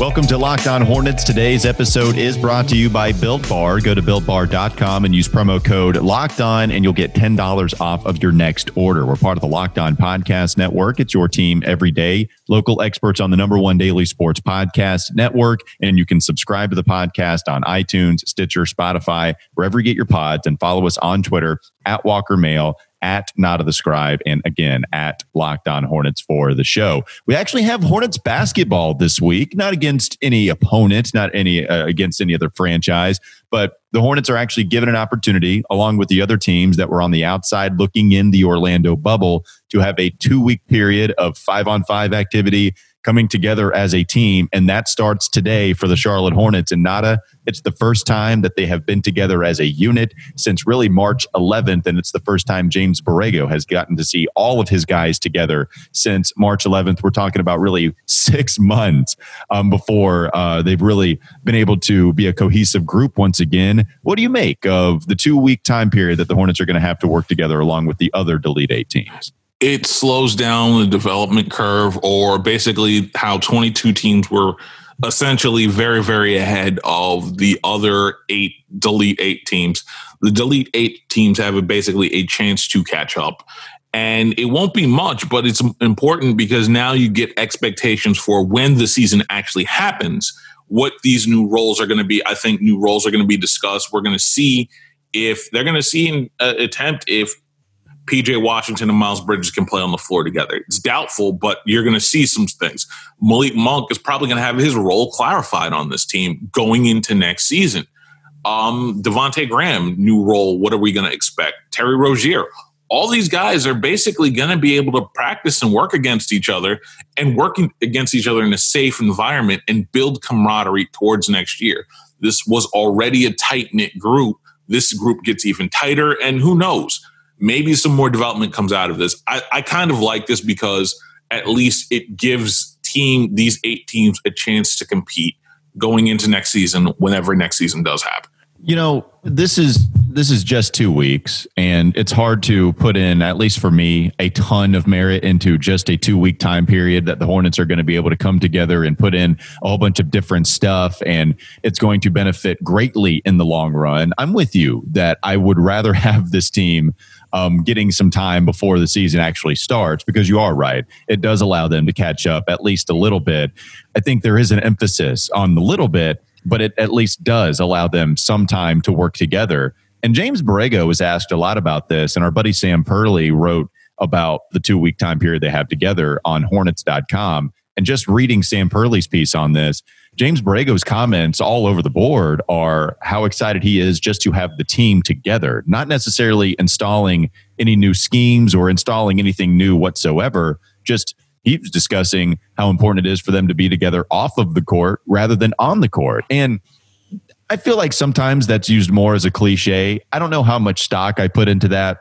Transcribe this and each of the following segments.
Welcome to Locked On Hornets. Today's episode is brought to you by Built Bar. Go to builtbar.com and use promo code Locked On, and you'll get $10 off of your next order. We're part of the Locked On Podcast Network. It's your team every day. Local experts on the number one daily sports podcast network. And you can subscribe to the podcast on iTunes, Stitcher, Spotify, wherever you get your pods, and follow us on Twitter at Walker Mail at Not of the Scribe, and again at Locked On Hornets for the show. We actually have Hornets basketball this week, not against any opponent, not any uh, against any other franchise, but the Hornets are actually given an opportunity, along with the other teams that were on the outside looking in the Orlando bubble, to have a two week period of five on five activity coming together as a team. And that starts today for the Charlotte Hornets. And Nada, it's the first time that they have been together as a unit since really March 11th. And it's the first time James Borrego has gotten to see all of his guys together since March 11th. We're talking about really six months um, before uh, they've really been able to be a cohesive group once again. What do you make of the two week time period that the Hornets are going to have to work together along with the other Delete Eight teams? It slows down the development curve, or basically how 22 teams were essentially very, very ahead of the other eight delete eight teams. The delete eight teams have basically a chance to catch up. And it won't be much, but it's important because now you get expectations for when the season actually happens, what these new roles are going to be. I think new roles are going to be discussed. We're going to see if they're going to see an uh, attempt if PJ Washington and Miles Bridges can play on the floor together. It's doubtful, but you're going to see some things. Malik Monk is probably going to have his role clarified on this team going into next season. Um, Devonte Graham, new role. What are we going to expect? Terry Rozier. All these guys are basically going to be able to practice and work against each other and working against each other in a safe environment and build camaraderie towards next year. This was already a tight knit group. This group gets even tighter, and who knows? Maybe some more development comes out of this. I, I kind of like this because at least it gives team these eight teams a chance to compete going into next season whenever next season does happen. You know, this is this is just 2 weeks and it's hard to put in at least for me a ton of merit into just a 2 week time period that the Hornets are going to be able to come together and put in a whole bunch of different stuff and it's going to benefit greatly in the long run. I'm with you that I would rather have this team um, getting some time before the season actually starts because you are right. It does allow them to catch up at least a little bit. I think there is an emphasis on the little bit, but it at least does allow them some time to work together. And James Borrego was asked a lot about this, and our buddy Sam Perley wrote about the two week time period they have together on hornets.com. And just reading Sam Perley's piece on this, James Borrego's comments all over the board are how excited he is just to have the team together, not necessarily installing any new schemes or installing anything new whatsoever. Just he's discussing how important it is for them to be together off of the court rather than on the court. And I feel like sometimes that's used more as a cliche. I don't know how much stock I put into that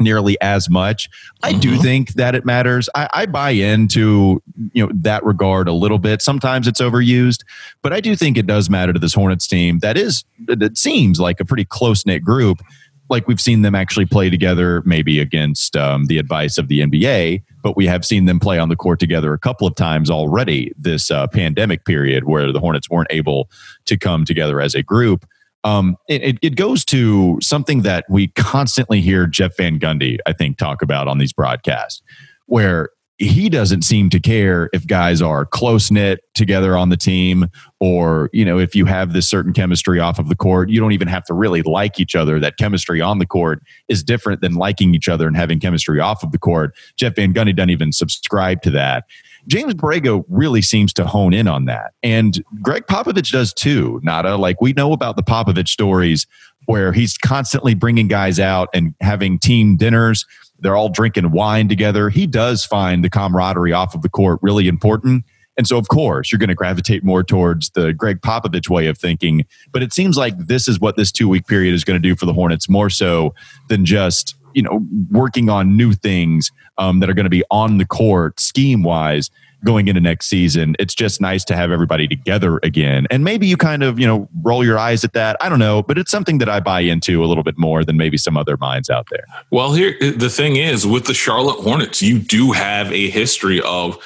nearly as much. I do mm-hmm. think that it matters. I, I, buy into you know that regard a little bit. Sometimes it's overused, but I do think it does matter to this Hornets team. That is, it seems like a pretty close knit group. Like we've seen them actually play together, maybe against um, the advice of the NBA, but we have seen them play on the court together a couple of times already this uh, pandemic period where the Hornets weren't able to come together as a group um, it, it goes to something that we constantly hear Jeff Van Gundy, I think, talk about on these broadcasts, where he doesn't seem to care if guys are close knit together on the team or you know if you have this certain chemistry off of the court you don't even have to really like each other. That chemistry on the court is different than liking each other and having chemistry off of the court. Jeff van gundy doesn't even subscribe to that James Borrego really seems to hone in on that. And Gregg Popovich does too, Nada. Like we know about the Popovich stories where he's constantly bringing guys out and having team dinners. They're all drinking wine together. He does find the camaraderie off of the court really important. And so, of course, you're going to gravitate more towards the Gregg Popovich way of thinking. But it seems like this is what this two week period is going to do for the Hornets more so than just you know working on new things um, that are going to be on the court scheme wise going into next season. It's just nice to have everybody together again. And maybe you kind of, you know, roll your eyes at that. I don't know, but it's something that I buy into a little bit more than maybe some other minds out there. Well, here the thing is with the Charlotte Hornets, you do have a history of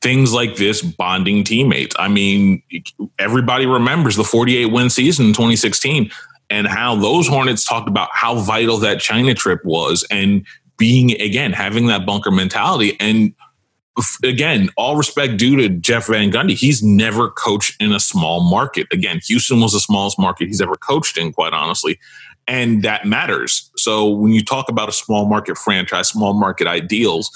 things like this bonding teammates. I mean, everybody remembers the 48 win season in 2016 and how those Hornets talked about how vital that China trip was and being again having that bunker mentality and again, all respect due to Jeff Van Gundy, he's never coached in a small market. Again, Houston was the smallest market he's ever coached in, quite honestly. And that matters. So when you talk about a small market franchise, small market ideals,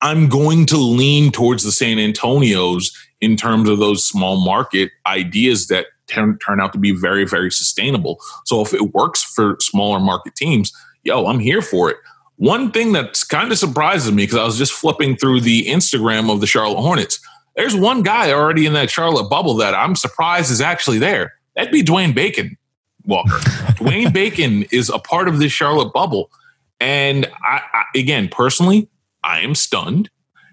I'm going to lean towards the San Antonios in terms of those small market ideas that turn, turn out to be very, very sustainable. So if it works for smaller market teams, yo, I'm here for it. One thing that's kind of surprises me because I was just flipping through the Instagram of the Charlotte Hornets. There's one guy already in that Charlotte bubble that I'm surprised is actually there. That'd be Dwayne Bacon, Walker. Dwayne Bacon is a part of this Charlotte bubble. And I, I, again, personally, I am stunned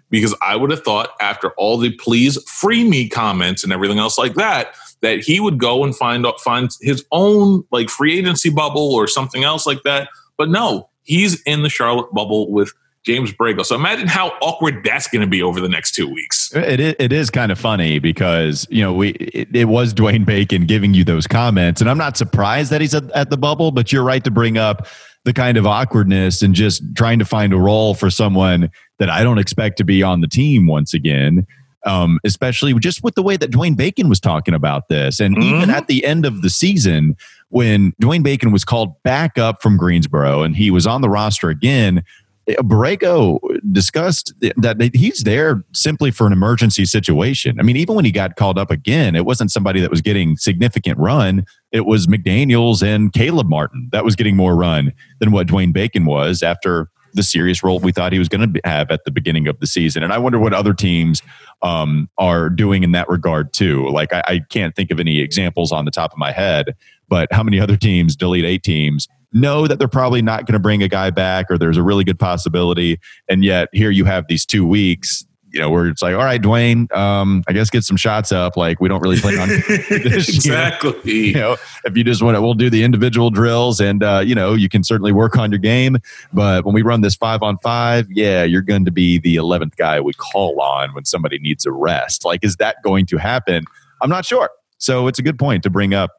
because I would have thought after all the please free me comments and everything else like that, that he would go and find find his own like free agency bubble or something else like that. But no, he's in the Charlotte bubble with James Borrego. So imagine how awkward that's going to be over the next two weeks. It is, it is kind of funny because you know we it, it, was Dwayne Bacon giving you those comments, and I'm not surprised that he's at, at the bubble. But you're right to bring up the kind of awkwardness and just trying to find a role for someone that I don't expect to be on the team once again. Um, especially just with the way that Dwayne Bacon was talking about this. And mm-hmm. even at the end of the season, when Dwayne Bacon was called back up from Greensboro and he was on the roster again, Borrego discussed that he's there simply for an emergency situation. I mean, even when he got called up again, it wasn't somebody that was getting significant run. It was McDaniels and Caleb Martin that was getting more run than what Dwayne Bacon was after the serious role we thought he was going to have at the beginning of the season. And I wonder what other teams um, are doing in that regard too. Like I, I can't think of any examples on the top of my head, but how many other teams, delete eight teams, know that they're probably not going to bring a guy back or there's a really good possibility. And yet here you have these two weeks you know, where it's like, all right, Dwayne, um, I guess get some shots up. Like we don't really plan on this, exactly. You know? you know, if you just want to, we'll do the individual drills, and uh, you know, you can certainly work on your game. But when we run this five on five, yeah, you're going to be the eleventh guy we call on when somebody needs a rest. Like, is that going to happen? I'm not sure. So it's a good point to bring up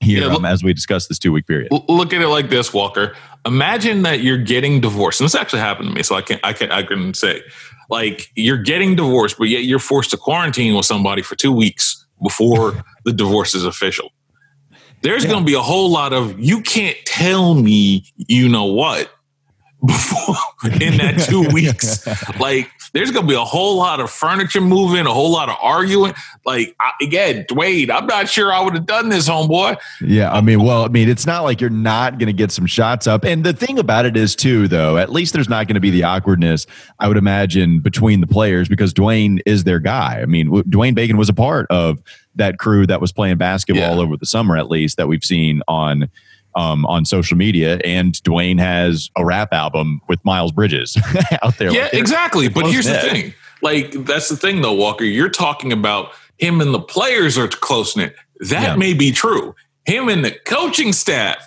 here yeah, look, um, as we discuss this two week period. Look at it like this, Walker. Imagine that you're getting divorced, and this actually happened to me, so I can I can I can say like you're getting divorced, but yet you're forced to quarantine with somebody for two weeks before the divorce is official. There's yeah. going to be a whole lot of you can't tell me you know what before in that two weeks. like there's going to be a whole lot of furniture moving, a whole lot of arguing. Like I, again, Dwayne, I'm not sure I would have done this, homeboy. Yeah, I mean, well, I mean, it's not like you're not going to get some shots up. And the thing about it is, too, though, at least there's not going to be the awkwardness. I would imagine between the players because Dwayne is their guy. I mean, Dwayne Bacon was a part of that crew that was playing basketball yeah. over the summer, at least that we've seen on um, on social media, and Dwayne has a rap album with Miles Bridges out there. Yeah, like exactly. But here's knit. the thing: like that's the thing, though, Walker. You're talking about him and the players are close knit. That yeah. may be true. Him and the coaching staff,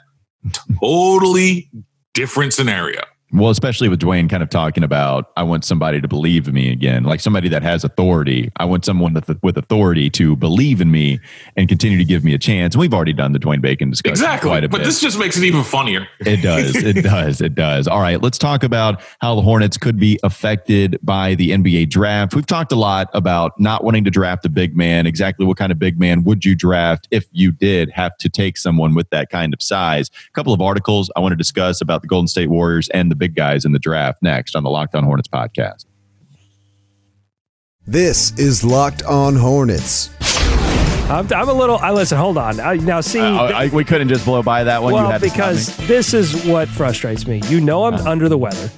totally different scenario. Well, especially with Dwayne kind of talking about, I want somebody to believe in me again, like somebody that has authority. I want someone with, with authority to believe in me and continue to give me a chance. And we've already done the Dwayne Bacon discussion exactly, quite a but bit. this just makes it even funnier. It does. It does. It does. All right, let's talk about how the Hornets could be affected by the NBA draft. We've talked a lot about not wanting to draft a big man. Exactly what kind of big man would you draft if you did have to take someone with that kind of size? A couple of articles I want to discuss about the Golden State Warriors and the big guys in the draft next on the Locked On Hornets podcast. This is Locked On Hornets. I'm, I'm, a little. I listen. Hold on. I, now, see, uh, I, we couldn't just blow by that one. Well, because this is what frustrates me. You know, I'm uh-huh. under the weather.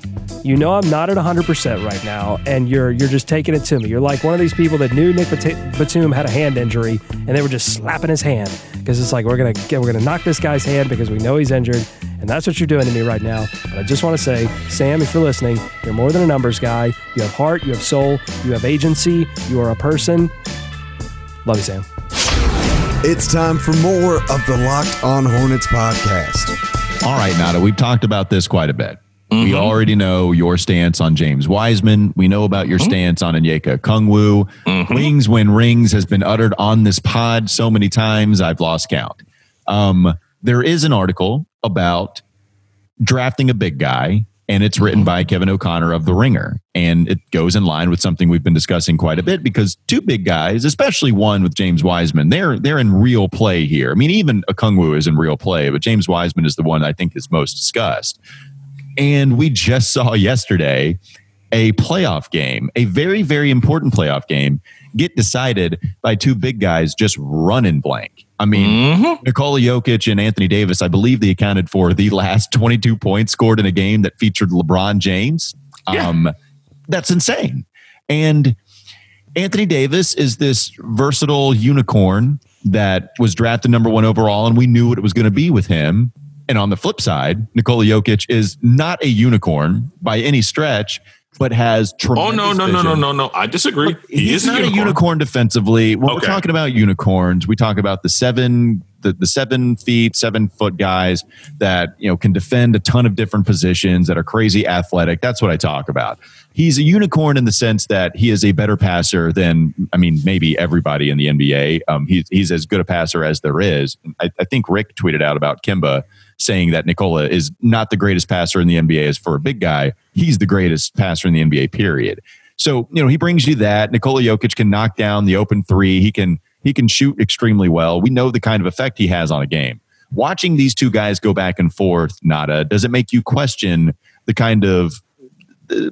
You know, I'm not at 100 percent right now, and you're you're just taking it to me. You're like one of these people that knew Nick Batum had a hand injury, and they were just slapping his hand because it's like we're gonna get, we're gonna knock this guy's hand because we know he's injured, And that's what you're doing to me right now. But I just want to say, Sam, if you're listening, you're more than a numbers guy. You have heart, you have soul, you have agency, you are a person. Love you, Sam. It's time for more of the Locked On Hornets podcast. All right, Nada, we've talked about this quite a bit. Mm-hmm. We already know your stance on James Wiseman. We know about your mm-hmm. stance on Onyeka Okongwu. Mm-hmm. Wings when rings has been uttered on this pod so many times, I've lost count. Um, there is an article about drafting a big guy and it's written mm-hmm. by Kevin O'Connor of The Ringer. And it goes in line with something we've been discussing quite a bit because two big guys, especially one with James Wiseman, they're they're in real play here. I mean, even Okongwu is in real play, but James Wiseman is the one I think is most discussed. And we just saw yesterday a playoff game, a very, very important playoff game, get decided by two big guys just running blank. I mean, mm-hmm. Nikola Jokic and Anthony Davis, I believe they accounted for the last 22 points scored in a game that featured LeBron James. Yeah. Um, that's insane. And Anthony Davis is this versatile unicorn that was drafted number one overall, and we knew what it was going to be with him. And on the flip side, Nikola Jokic is not a unicorn by any stretch, but has tremendous. Oh no no no no no no! I disagree. he he's is not a unicorn. a unicorn defensively. When okay. we're talking about unicorns, we talk about the seven the, the seven feet, seven foot guys that you know can defend a ton of different positions that are crazy athletic. That's what I talk about. He's a unicorn in the sense that he is a better passer than I mean maybe everybody in the NBA. Um, he's he's as good a passer as there is. I, I think Rick tweeted out about Kemba saying that Nikola is not the greatest passer in the NBA as for a big guy. He's the greatest passer in the NBA, period. So, you know, he brings you that. Nikola Jokic can knock down the open three. He can he can shoot extremely well. We know the kind of effect he has on a game. Watching these two guys go back and forth, Nada, does it make you question the kind of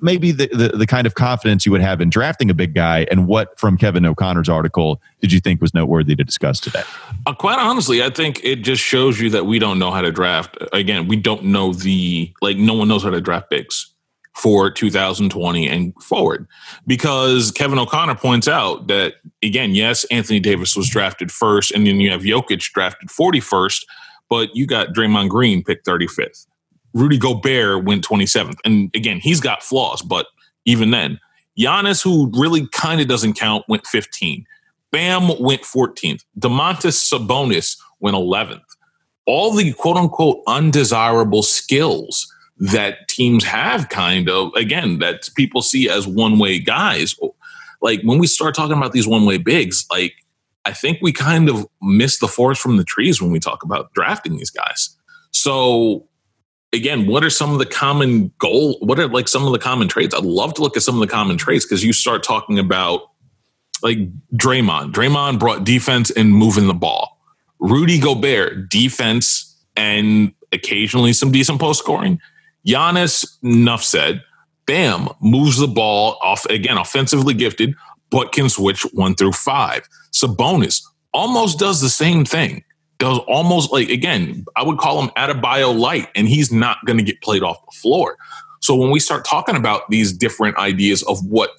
maybe the, the, the, kind of confidence you would have in drafting a big guy and what from Kevin O'Connor's article did you think was noteworthy to discuss today? Uh, quite honestly, I think it just shows you that we don't know how to draft. Again, we don't know the, like, no one knows how to draft bigs for 2020 and forward because Kevin O'Connor points out that, again, yes, Anthony Davis was drafted first and then you have Jokic drafted 41st, but you got Draymond Green picked 35th. Rudy Gobert went 27th. And again, he's got flaws, but even then, Giannis, who really kind of doesn't count, went 15. Bam went 14th. Domantas Sabonis went 11th. All the quote unquote undesirable skills that teams have, kind of, again, that people see as one way guys. Like when we start talking about these one way bigs, like I think we kind of miss the forest from the trees when we talk about drafting these guys. So again, what are some of the common goal? What are like some of the common traits? I'd love to look at some of the common traits because you start talking about like Draymond. Draymond brought defense and moving the ball. Rudy Gobert, defense and occasionally some decent post scoring. Giannis, enough said. Bam, moves the ball off again, offensively gifted, but can switch one through five. Sabonis almost does the same thing does almost like again, I would call him Adebayo light, and he's not going to get played off the floor. So when we start talking about these different ideas of what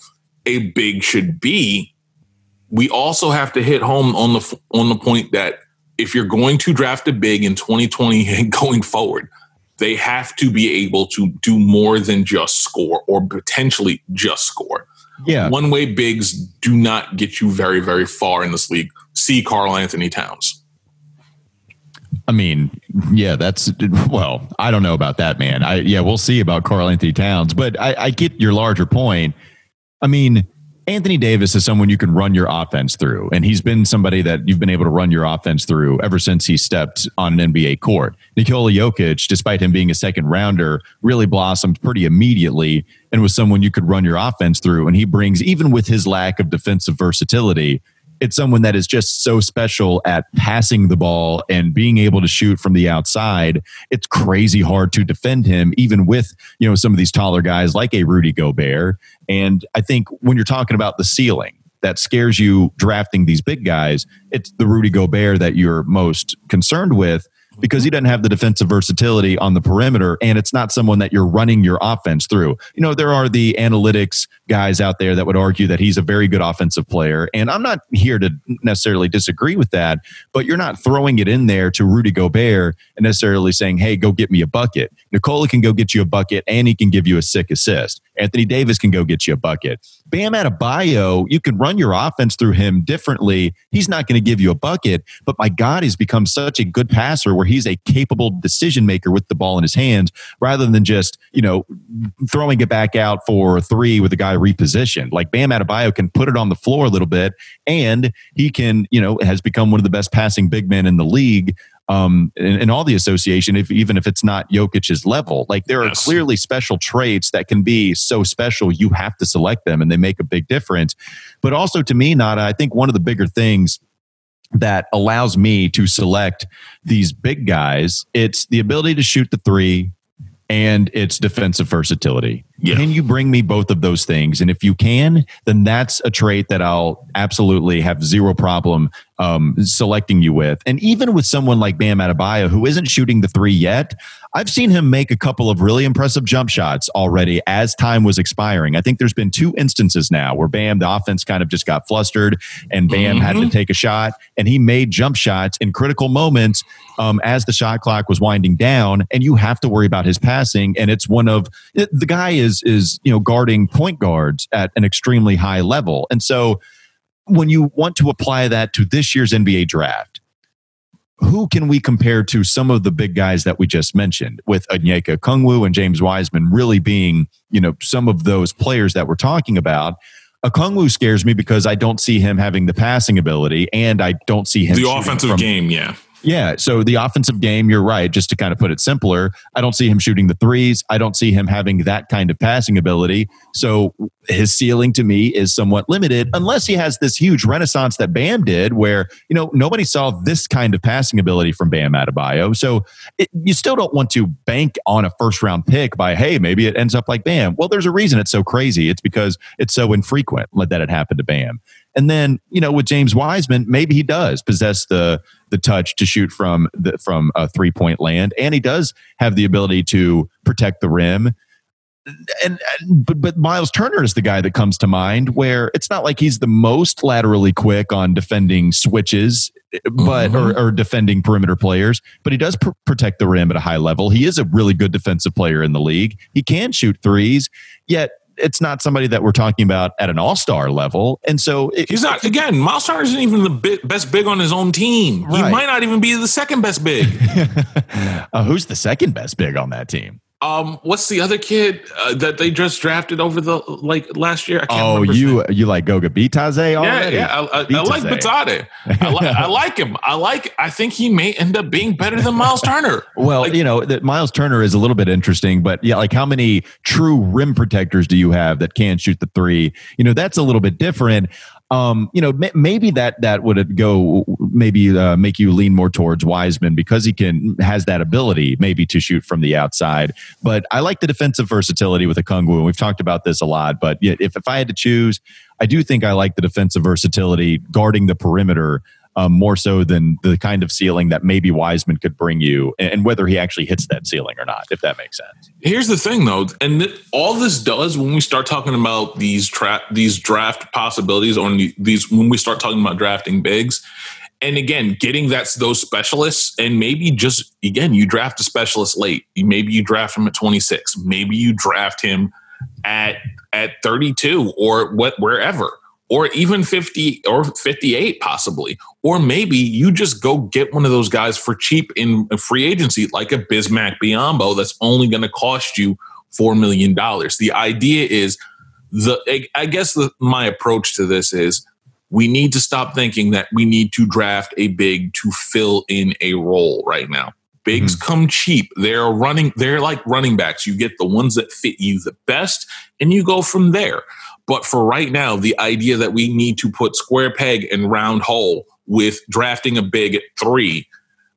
a big should be, we also have to hit home on the on the point that if you're going to draft a big in 2020 and going forward, they have to be able to do more than just score or potentially just score. Yeah. One way bigs do not get you very, very far in this league. See Karl-Anthony Towns. I mean, yeah, that's well. I don't know about that, man. I yeah, we'll see about Karl-Anthony Towns, but I, I get your larger point. I mean, Anthony Davis is someone you can run your offense through, and he's been somebody that you've been able to run your offense through ever since he stepped on an NBA court. Nikola Jokic, despite him being a second rounder, really blossomed pretty immediately and was someone you could run your offense through. And he brings, even with his lack of defensive versatility, it's someone that is just so special at passing the ball and being able to shoot from the outside. It's crazy hard to defend him, even with you know some of these taller guys like a Rudy Gobert. And I think when you're talking about the ceiling that scares you drafting these big guys, it's the Rudy Gobert that you're most concerned with. Because he doesn't have the defensive versatility on the perimeter and it's not someone that you're running your offense through. You know, there are the analytics guys out there that would argue that he's a very good offensive player. And I'm not here to necessarily disagree with that, but you're not throwing it in there to Rudy Gobert and necessarily saying, hey, go get me a bucket. Nikola can go get you a bucket and he can give you a sick assist. Anthony Davis can go get you a bucket. Bam Adebayo, you can run your offense through him differently. He's not going to give you a bucket, but my God, he's become such a good passer where he's a capable decision maker with the ball in his hands rather than just, you know, throwing it back out for three with a guy repositioned. Like Bam Adebayo can put it on the floor a little bit and he can, you know, has become one of the best passing big men in the league um, in, in, all the association, if, even if it's not Jokic's level. Like there yes. are clearly special traits that can be so special, you have to select them and they make a big difference. But also to me, Nada, I think one of the bigger things that allows me to select these big guys, it's the ability to shoot the three and it's defensive versatility. Yeah. Can you bring me both of those things? And if you can, then that's a trait that I'll absolutely have zero problem um, selecting you with. And even with someone like Bam Adebayo, who isn't shooting the three yet, I've seen him make a couple of really impressive jump shots already as time was expiring. I think there's been two instances now where Bam, the offense kind of just got flustered and Bam mm-hmm. had to mm-hmm. take a shot and he made jump shots in critical moments um, as the shot clock was winding down. And you have to worry about his passing. And it's one of the guy is, is, you know, guarding point guards at an extremely high level. And so, when you want to apply that to this year's NBA draft, who can we compare to some of the big guys that we just mentioned with Onyeka Okongwu and James Wiseman really being, you know, some of those players that we're talking about? Okongwu scares me because I don't see him having the passing ability and I don't see him the offensive from, game, yeah. Yeah. So the offensive game, you're right. Just to kind of put it simpler, I don't see him shooting the threes. I don't see him having that kind of passing ability. So his ceiling to me is somewhat limited unless he has this huge renaissance that Bam did, where, you know, nobody saw this kind of passing ability from Bam Adebayo. So it, you still don't want to bank on a first round pick by, hey, maybe it ends up like Bam. Well, there's a reason it's so crazy. It's because it's so infrequent that it happened to Bam. And then, you know, with James Wiseman, maybe he does possess the the touch to shoot from the, from a three point land, and he does have the ability to protect the rim. And, and but, but Miles Turner is the guy that comes to mind where it's not like he's the most laterally quick on defending switches, but mm-hmm. or, or, defending perimeter players, but he does pr- protect the rim at a high level. He is a really good defensive player in the league. He can shoot threes, yet it's not somebody that we're talking about at an all star level. And so it, he's not, again, Miles Turner isn't even the best big on his own team. Right. He might not even be the second best big. uh, who's the second best big on that team? Um, what's the other kid uh, that they just drafted over the like last year? oh, you you like Goga Bitadze already? Yeah, yeah. I, I, I like Bitadze. I, li- I like him. I like. I think he may end up being better than Miles Turner. well, like, you know, that Miles Turner is a little bit interesting, but yeah, like how many true rim protectors do you have that can shoot the three? You know, that's a little bit different um, you know, m- maybe that that would go maybe uh, make you lean more towards Wiseman because he can has that ability maybe to shoot from the outside. But I like the defensive versatility with Okongwu, and we've talked about this a lot. But if if I had to choose, I do think I like the defensive versatility guarding the perimeter um, more so than the kind of ceiling that maybe Wiseman could bring you, and, whether he actually hits that ceiling or not, if that makes sense. Here's the thing, though, and th- all this does when we start talking about these tra- these draft possibilities on these when we start talking about drafting bigs. And again, getting that's those specialists, and maybe just again, you draft a specialist late. Maybe you draft him at 26. Maybe you draft him at at 32 or what wherever or even 50 or 58 possibly or maybe you just go get one of those guys for cheap in a free agency like a Bismack Biyombo that's only going to cost you $4 million the idea is the i guess the, my approach to this is we need to stop thinking that we need to draft a big to fill in a role right now. Bigs mm-hmm. come cheap. They're running they're like running backs. You get the ones that fit you the best and you go from there but for right now, the idea that we need to put square peg and round hole with drafting a big three,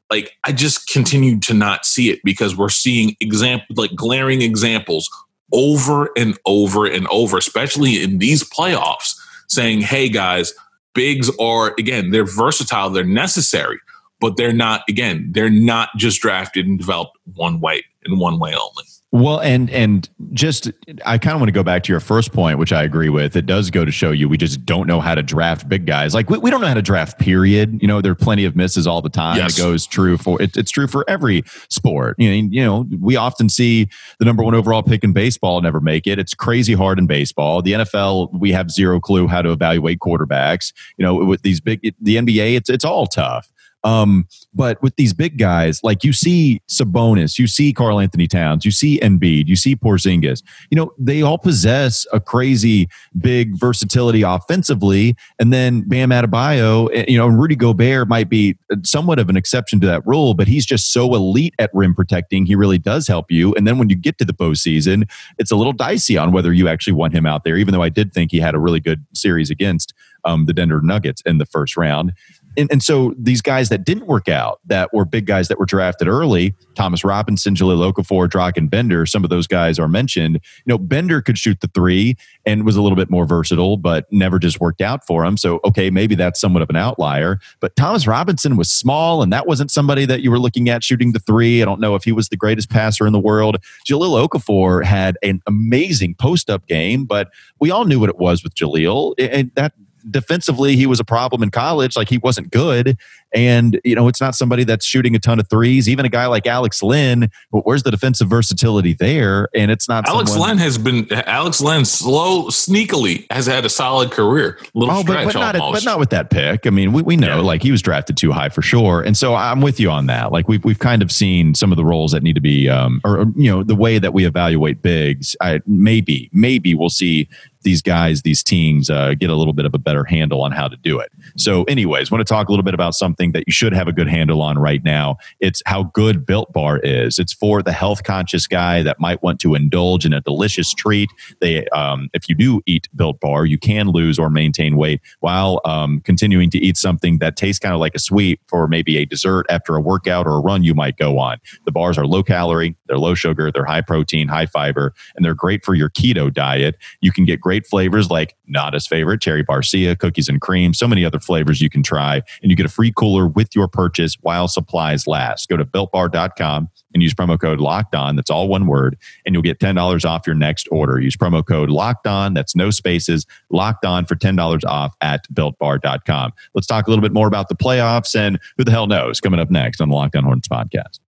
like I just continue to not see it because we're seeing example like glaring examples over and over and over, especially in these playoffs, saying, hey guys, bigs are again, they're versatile, they're necessary. but they're not. Again, they're not just drafted and developed one way in one way only. Well, and and just I kind of want to go back to your first point, which I agree with. It does go to show you we just don't know how to draft big guys. Like we, we don't know how to draft. Period. You know, there are plenty of misses all the time. Yes. It goes true for it, it's true for every sport. You know, you know, we often see the number one overall pick in baseball never make it. It's crazy hard in baseball. The NFL, we have zero clue how to evaluate quarterbacks. You know, with these big, the NBA, it's it's all tough. Um, but with these big guys, like you see Sabonis, you see Karl-Anthony Towns, you see Embiid, you see Porzingis, you know, they all possess a crazy big versatility offensively. And then Bam Adebayo, eh, you know, Rudy Gobert might be somewhat of an exception to that rule, but he's just so elite at rim protecting. He really does help you. And then when you get to the postseason, it's a little dicey on whether you actually want him out there, even though I did think he had a really good series against um, the Denver Nuggets in the first round and, and so these guys that didn't work out, that were big guys that were drafted early, Thomas Robinson, Jahlil Okafor, Dragan Bender, some of those guys are mentioned. You know, Bender could shoot the three and was a little bit more versatile, but never just worked out for him. So, okay, maybe that's somewhat of an outlier. But Thomas Robinson was small, and that wasn't somebody that you were looking at shooting the three. I don't know if he was the greatest passer in the world. Jahlil Okafor had an amazing post up game, but we all knew what it was with Jahlil. And that defensively he was a problem in college. Like he wasn't good. And you know it's not somebody that's shooting a ton of threes. Even a guy like alex len but where's the defensive versatility there? And it's not alex someone, len has been alex len slow sneakily has had a solid career. Little oh, but, but, not, but not with that pick. I mean we, we know yeah. like he was drafted too high for sure. And so i'm with you on that. Like we've, we've kind of seen some of the roles that need to be um, or you know the way that we evaluate bigs. I maybe maybe we'll see these guys, these teams uh, get a little bit of a better handle on how to do it. So, anyways, want to talk a little bit about something that you should have a good handle on right now. It's how good Built Bar is. It's for the health conscious guy that might want to indulge in a delicious treat. They, um, if you do eat Built Bar, you can lose or maintain weight while um, continuing to eat something that tastes kind of like a sweet for maybe a dessert after a workout or a run you might go on. The bars are low calorie, they're low sugar, they're high protein, high fiber, and they're great for your keto diet. You can get great great flavors like Nada's favorite, cherry barcia, cookies and cream, so many other flavors you can try. And you get a free cooler with your purchase while supplies last. Go to builtbar.com and use promo code locked on. That's all one word. And you'll get $10 off your next order. Use promo code locked on. That's no spaces, locked on for $10 off at builtbar.com. Let's talk a little bit more about the playoffs and who the hell knows coming up next on the Locked On Hornets podcast.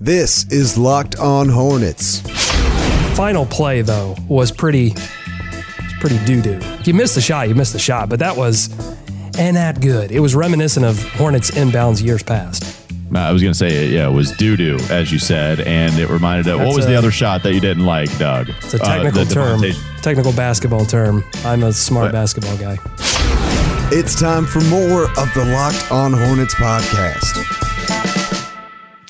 This is Locked On Hornets. Final play, though, was pretty pretty doo doo. You missed the shot, you missed the shot, but that was and that good. It was reminiscent of Hornets inbounds years past. Uh, I was going to say, uh, yeah, it was doo doo, as you said, and it reminded of what was a, the other shot that you didn't like, Doug? It's a technical uh, term, technical basketball term. I'm a smart what? basketball guy. It's time for more of the Locked On Hornets podcast.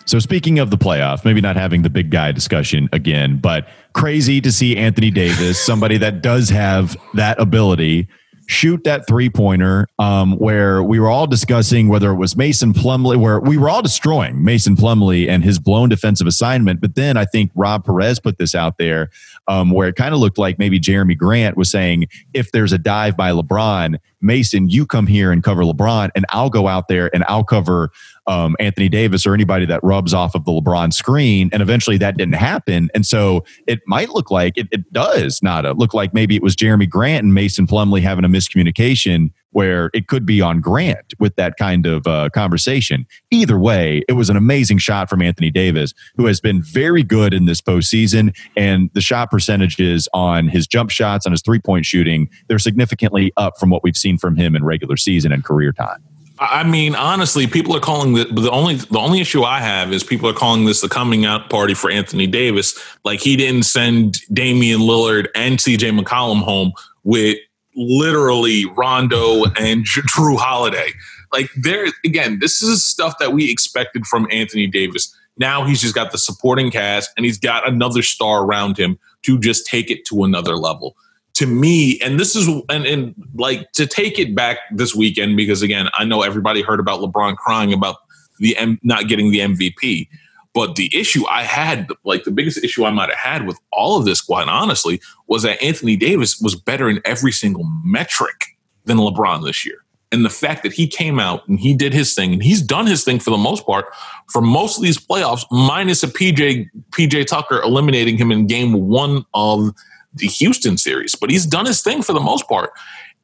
So speaking of the playoff, maybe not having the big guy discussion again, but crazy to see Anthony Davis, somebody that does have that ability, shoot that three pointer. Um, where we were all discussing whether it was Mason Plumlee, where we were all destroying Mason Plumlee and his blown defensive assignment. But then I think Rob Perez put this out there, um, where it kind of looked like maybe Jerami Grant was saying, if there's a dive by LeBron, Mason, you come here and cover LeBron, and I'll go out there and I'll cover um, Anthony Davis or anybody that rubs off of the LeBron screen. And eventually that didn't happen. And so it might look like it, it does not look like maybe it was Jerami Grant and Mason Plumlee having a miscommunication where it could be on Grant with that kind of uh, conversation. Either way, it was an amazing shot from Anthony Davis, who has been very good in this postseason. And the shot percentages on his jump shots, on his three point shooting, they're significantly up from what we've seen from him in regular season and career time. I mean, honestly, people are calling the the only the only issue I have is people are calling this the coming out party for Anthony Davis. Like he didn't send Damian Lillard and CJ McCollum home with literally Rondo and Jrue Holiday. Like there again, this is stuff that we expected from Anthony Davis. Now he's just got the supporting cast and he's got another star around him to just take it to another level to me, and this is and, and like to take it back this weekend because again, I know everybody heard about LeBron crying about the M, not getting the MVP. But the issue I had, like the biggest issue I might have had with all of this, quite honestly, was that Anthony Davis was better in every single metric than LeBron this year. And the fact that he came out and he did his thing and he's done his thing for the most part for most of these playoffs, minus a PJ PJ Tucker eliminating him in game one of the Houston series. But he's done his thing for the most part.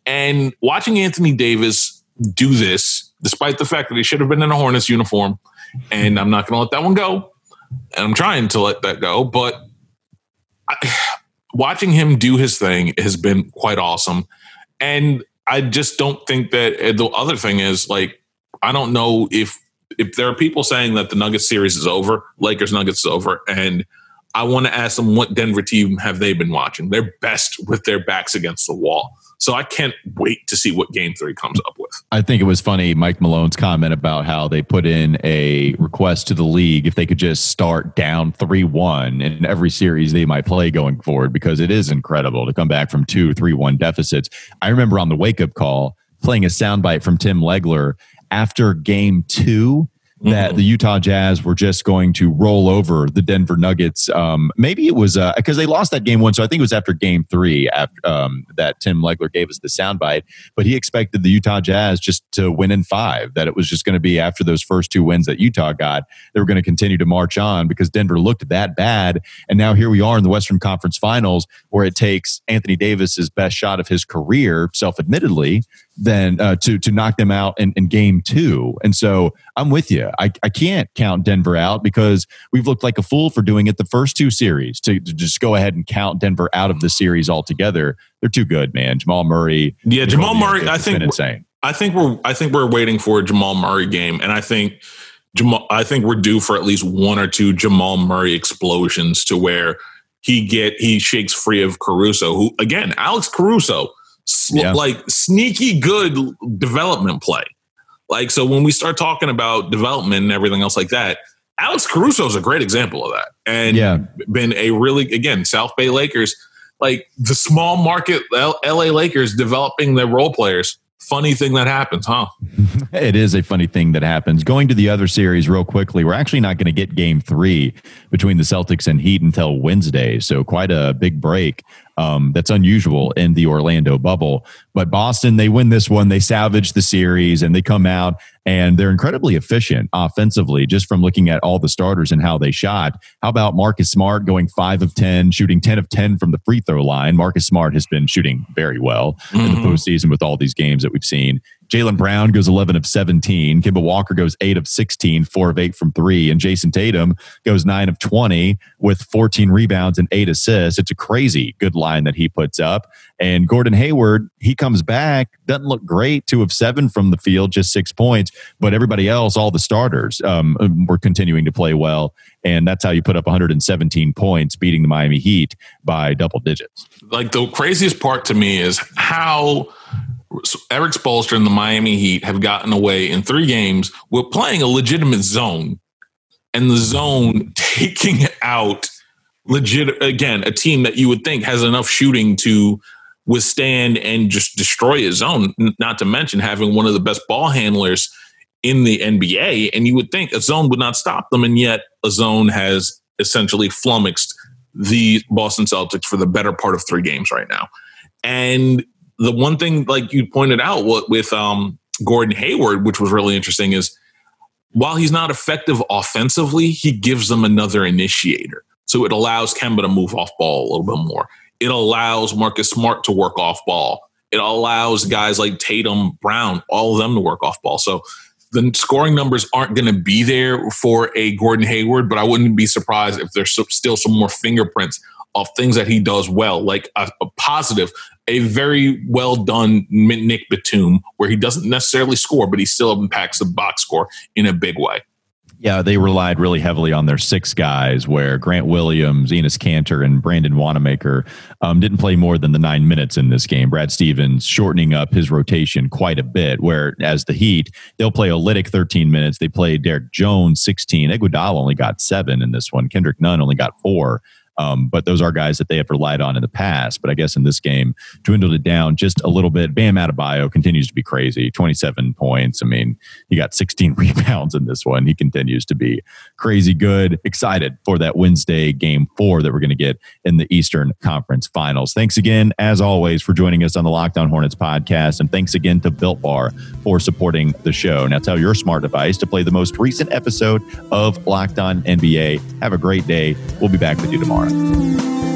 And watching Anthony Davis do this, despite the fact that he should have been in a Hornets uniform, and I'm not going to let that one go. And I'm trying to let that go, but I, watching him do his thing has been quite awesome. And I just don't think that eh, the other thing is like I don't know if if there are people saying that the Nuggets series is over, Lakers Nuggets is over, and I want to ask them what Denver team have they been watching? They're best with their backs against the wall. So I can't wait to see what game three comes up with. I think it was funny, Mike Malone's comment about how they put in a request to the league if they could just start down 3 1 in every series they might play going forward, because it is incredible to come back from two, three, one deficits. I remember on the wake up call playing a soundbite from Tim Legler after game two that mm-hmm. the Utah Jazz were just going to roll over the Denver Nuggets. Um, maybe it was because uh, they lost that game one, so I think it was after game three after, um, that Tim Legler gave us the soundbite. But he expected the Utah Jazz just to win in five. That it was just going to be after those first two wins that Utah got, they were going to continue to march on because Denver looked that bad. And now here we are in the Western Conference Finals, where it takes Anthony Davis's best shot of his career, self-admittedly, then uh, to to knock them out in, in game two. And so I'm with you. I, I can't count Denver out because we've looked like a fool for doing it the first two series to, to just go ahead and count Denver out of the series altogether. They're too good, man. Jamal Murray. Yeah, Jamal Murray. I think insane. I think we're I think we're waiting for a Jamal Murray game, and I think Jamal. I think we're due for at least one or two Jamal Murray explosions to where he get he shakes free of Caruso, who again Alex Caruso yeah. like sneaky good development play. Like, so when we start talking about development and everything else like that, Alex Caruso is a great example of that. And yeah. been a really, again, South Bay Lakers, like the small market LA Lakers developing their role players. Funny thing that happens, huh? it is a funny thing that happens. Going to the other series real quickly, we're actually not going to get game three between the Celtics and Heat until Wednesday. So, quite a big break um, that's unusual in the Orlando bubble. But Boston, they win this one. They salvage the series and they come out and they're incredibly efficient offensively just from looking at all the starters and how they shot. How about Marcus Smart going 5 of 10, shooting 10 of 10 from the free throw line? Marcus Smart has been shooting very well mm-hmm. in the mm-hmm. postseason with all these games that we've seen. Jaylen Brown goes 11 of 17. Kemba Walker goes 8 of 16, 4 of 8 from 3. And Jayson Tatum goes 9 of 20 with 14 rebounds and 8 assists. It's a crazy good line that he puts up. And Gordon Hayward, he comes back, doesn't look great, 2 of 7 from the field, just 6 points. But everybody else, all the starters, um, were continuing to play well. And that's how you put up 117 points, beating the Miami Heat by double digits. Like the craziest part to me is how Erik Spoelstra and the Miami Heat have gotten away in three games with playing a legitimate zone and the zone taking out legit again a team that you would think has enough shooting to withstand and just destroy a zone not to mention having one of the best ball handlers in the NBA and you would think a zone would not stop them and yet a zone has essentially flummoxed the Boston Celtics for the better part of 3 games right now and the one thing, like you pointed out, what with um, Gordon Hayward, which was really interesting, is while he's not effective offensively, he gives them another initiator. So it allows Kemba to move off ball a little bit more. It allows Marcus Smart to work off ball. It allows guys like Tatum, Brown, all of them to work off ball. So the scoring numbers aren't going to be there for a Gordon Hayward, but I wouldn't be surprised if there's still some more fingerprints of things that he does well, like a, a positive, a very well done Nick Batum, where he doesn't necessarily score, but he still impacts the box score in a big way. Yeah, they relied really heavily on their six guys, where Grant Williams, Enes Kanter, and Brandon Wanamaker um, didn't play more than the nine minutes in this game. Brad Stevens shortening up his rotation quite a bit, where as the Heat, they'll play Olynyk 13 minutes. They play Derrick Jones 16. Iguodala only got seven in this one. Kendrick Nunn only got four. Um, but those are guys that they have relied on in the past. But I guess in this game, dwindled it down just a little bit. Bam Adebayo continues to be crazy 27 points. I mean, he got 16 rebounds in this one. He continues to be crazy good. Excited for that Wednesday game four that we're going to get in the Eastern Conference Finals. Thanks again, as always, for joining us on the Locked On Hornets podcast. And thanks again to Built Bar for supporting the show. Now tell your smart device to play the most recent episode of Locked On NBA. Have a great day. We'll be back with you tomorrow. Bye.